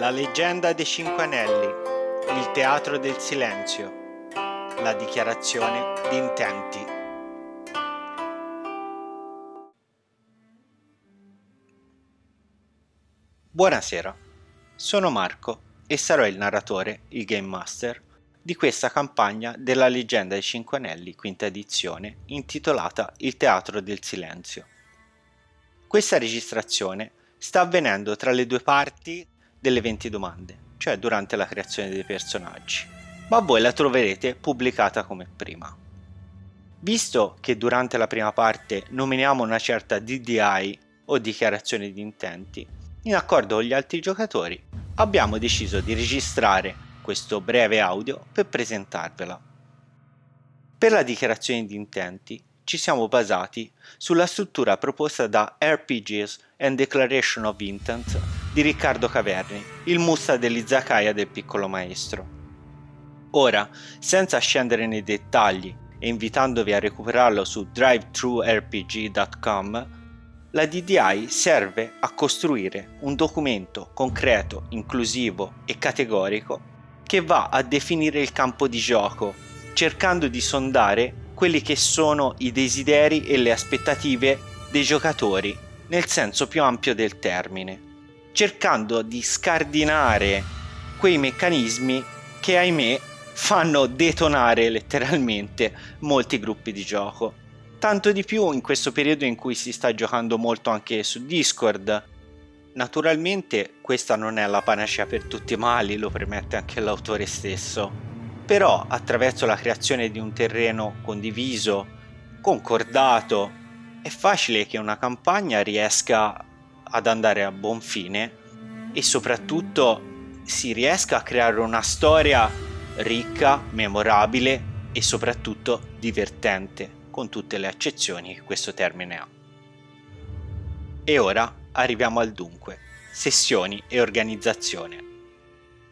La leggenda dei Cinque Anelli, il teatro del silenzio, la dichiarazione di intenti. Buonasera, sono Marco e sarò il narratore, il Game Master, di questa campagna della leggenda dei Cinque Anelli, quinta edizione, intitolata Il teatro del silenzio. Questa registrazione sta avvenendo tra le due parti delle 20 domande, cioè durante la creazione dei personaggi, ma voi la troverete pubblicata come prima. Visto che durante la prima parte nominiamo una certa DDI o dichiarazione di intenti, in accordo con gli altri giocatori abbiamo deciso di registrare questo breve audio per presentarvela. Per la dichiarazione di intenti ci siamo basati sulla struttura proposta da RPGs and Declaration of Intent di Riccardo Caverni, il musta dell'izakaya del piccolo maestro. Ora, senza scendere nei dettagli e invitandovi a recuperarlo su drivethrurpg.com, la DDI serve a costruire un documento concreto, inclusivo e categorico che va a definire il campo di gioco, cercando di sondare quelli che sono i desideri e le aspettative dei giocatori nel senso più ampio del termine cercando di scardinare quei meccanismi che ahimè fanno detonare letteralmente molti gruppi di gioco. Tanto di più in questo periodo in cui si sta giocando molto anche su Discord. Naturalmente questa non è la panacea per tutti i mali, lo permette anche l'autore stesso. Però attraverso la creazione di un terreno condiviso, concordato, è facile che una campagna riesca ad andare a buon fine e soprattutto si riesca a creare una storia ricca, memorabile e soprattutto divertente, con tutte le accezioni che questo termine ha. E ora arriviamo al dunque, sessioni e organizzazione.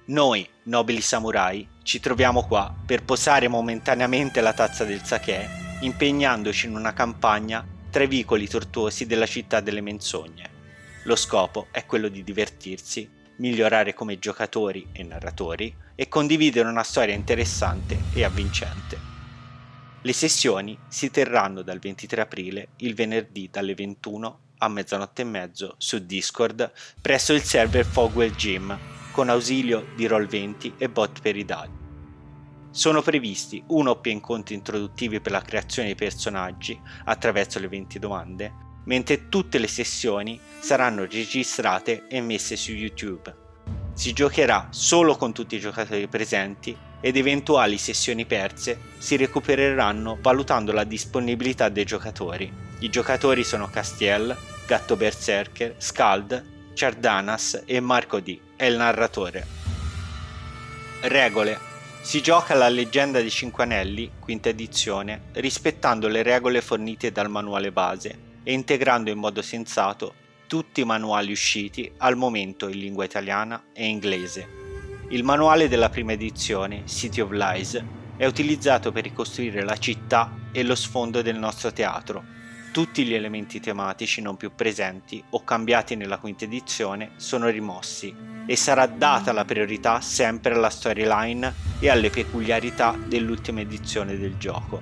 Noi, nobili samurai, ci troviamo qua per posare momentaneamente la tazza del sake, impegnandoci in una campagna tra i vicoli tortuosi della città delle menzogne lo scopo è quello di divertirsi, migliorare come giocatori e narratori e condividere una storia interessante e avvincente. Le sessioni si terranno dal 23 aprile il venerdì dalle 21 a mezzanotte e mezzo su Discord presso il server Fogwell Gym con ausilio di Roll20 e bot per i dadi. Sono previsti uno o più incontri introduttivi per la creazione dei personaggi attraverso le 20 domande mentre tutte le sessioni saranno registrate e messe su YouTube. Si giocherà solo con tutti i giocatori presenti ed eventuali sessioni perse si recupereranno valutando la disponibilità dei giocatori. I giocatori sono Castiel, Gatto Berserker, Scald, Ciardanas e Marco D, è il narratore. Regole. Si gioca la leggenda dei Cinque Anelli, quinta edizione, rispettando le regole fornite dal manuale base e integrando in modo sensato tutti i manuali usciti al momento in lingua italiana e inglese. Il manuale della prima edizione, City of Lies, è utilizzato per ricostruire la città e lo sfondo del nostro teatro. Tutti gli elementi tematici non più presenti o cambiati nella quinta edizione sono rimossi e sarà data la priorità sempre alla storyline e alle peculiarità dell'ultima edizione del gioco.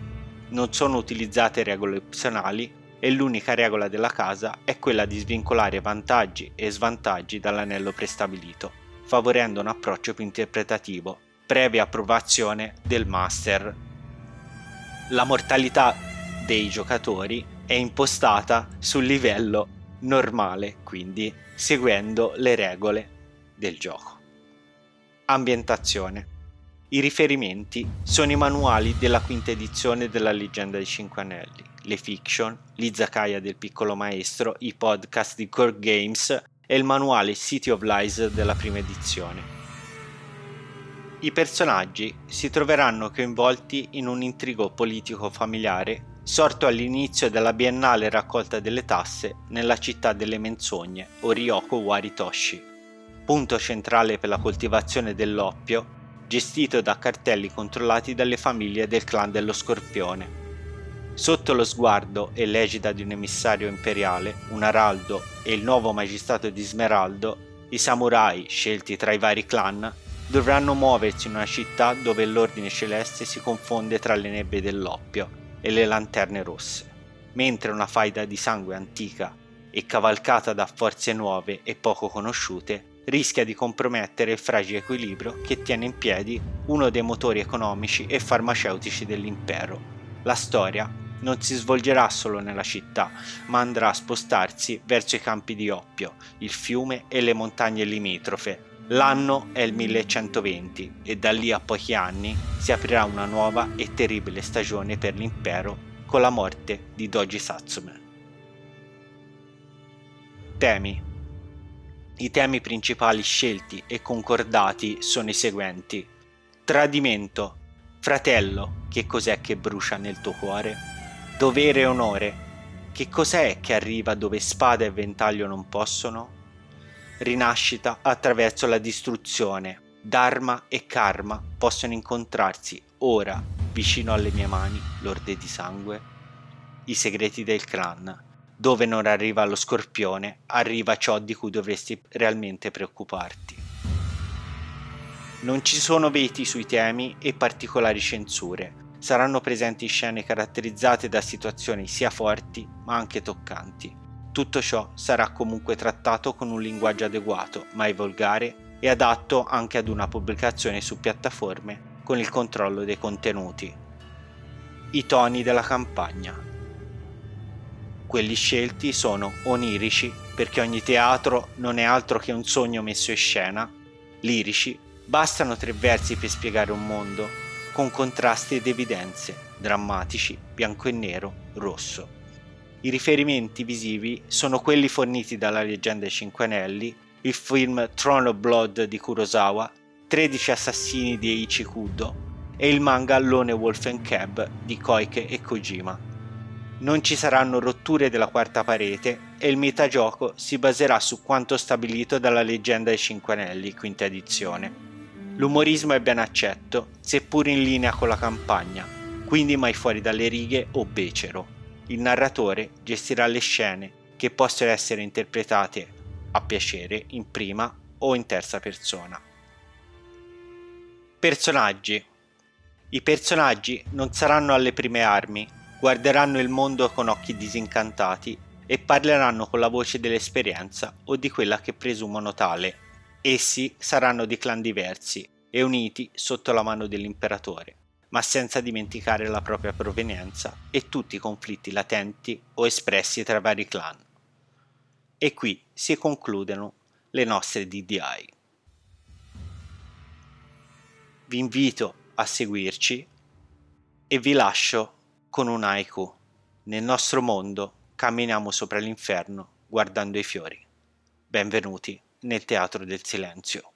Non sono utilizzate regole opzionali e l'unica regola della casa è quella di svincolare vantaggi e svantaggi dall'anello prestabilito, favorendo un approccio più interpretativo, previa approvazione del master. La mortalità dei giocatori è impostata sul livello normale, quindi seguendo le regole del gioco. Ambientazione. I riferimenti sono i manuali della quinta edizione della Leggenda dei Cinque Anelli le fiction, l'Izakaya del piccolo maestro, i podcast di Core Games e il manuale City of Lies della prima edizione. I personaggi si troveranno coinvolti in un intrigo politico familiare sorto all'inizio della biennale raccolta delle tasse nella città delle menzogne, Orioko Waritoshi, punto centrale per la coltivazione dell'oppio, gestito da cartelli controllati dalle famiglie del clan dello Scorpione. Sotto lo sguardo e l'egida di un emissario imperiale, un araldo e il nuovo magistrato di Smeraldo, I samurai, scelti tra i vari clan, dovranno muoversi in una città dove l'ordine celeste si confonde tra le nebbie dell'oppio e le lanterne rosse, mentre una faida di sangue antica e cavalcata da forze nuove e poco conosciute rischia di compromettere il fragile equilibrio che tiene in piedi uno dei motori economici e farmaceutici dell'impero. La storia non si svolgerà solo nella città, ma andrà a spostarsi verso i campi di oppio, il fiume e le montagne limitrofe, L'anno è il 1120 e da lì a pochi anni si aprirà una nuova e terribile stagione per l'impero con la morte di Doji Satsume. Temi I temi principali scelti e concordati sono i seguenti. Tradimento. Fratello, che cos'è che brucia nel tuo cuore? Dovere e onore. Che cos'è che arriva dove spada e ventaglio non possono? Rinascita attraverso la distruzione. Dharma e karma possono incontrarsi ora vicino alle mie mani, lorde di sangue. I segreti del clan. Dove non arriva lo scorpione, arriva ciò di cui dovresti realmente preoccuparti. Non ci sono veti sui temi e particolari censure. Saranno presenti scene caratterizzate da situazioni sia forti ma anche toccanti tutto ciò sarà comunque trattato con un linguaggio adeguato, mai volgare e adatto anche ad una pubblicazione su piattaforme con il controllo dei contenuti. I toni della campagna. Quelli scelti sono onirici perché ogni teatro non è altro che un sogno messo in scena, lirici, bastano tre versi per spiegare un mondo, con contrasti ed evidenze, drammatici, bianco e nero, rosso. I riferimenti visivi sono quelli forniti dalla leggenda dei Cinque Anelli, il film Throne of Blood di Kurosawa, 13 assassini di Eiichi Kudo e il manga Lone Wolf and Cab di Koike e Kojima. Non ci saranno rotture della quarta parete e il metagioco si baserà su quanto stabilito dalla leggenda dei Cinque Anelli, quinta edizione. L'umorismo è ben accetto, seppur in linea con la campagna, quindi mai fuori dalle righe o becero il narratore gestirà le scene che possono essere interpretate a piacere in prima o in terza persona. Personaggi. I personaggi non saranno alle prime armi, guarderanno il mondo con occhi disincantati e parleranno con la voce dell'esperienza o di quella che presumono tale. Essi saranno di clan diversi e uniti sotto la mano dell'imperatore ma senza dimenticare la propria provenienza e tutti i conflitti latenti o espressi tra vari clan. E qui si concludono le nostre DDI. Vi invito a seguirci e vi lascio con un haiku. Nel nostro mondo camminiamo sopra l'inferno guardando i fiori. Benvenuti nel Teatro del Silenzio.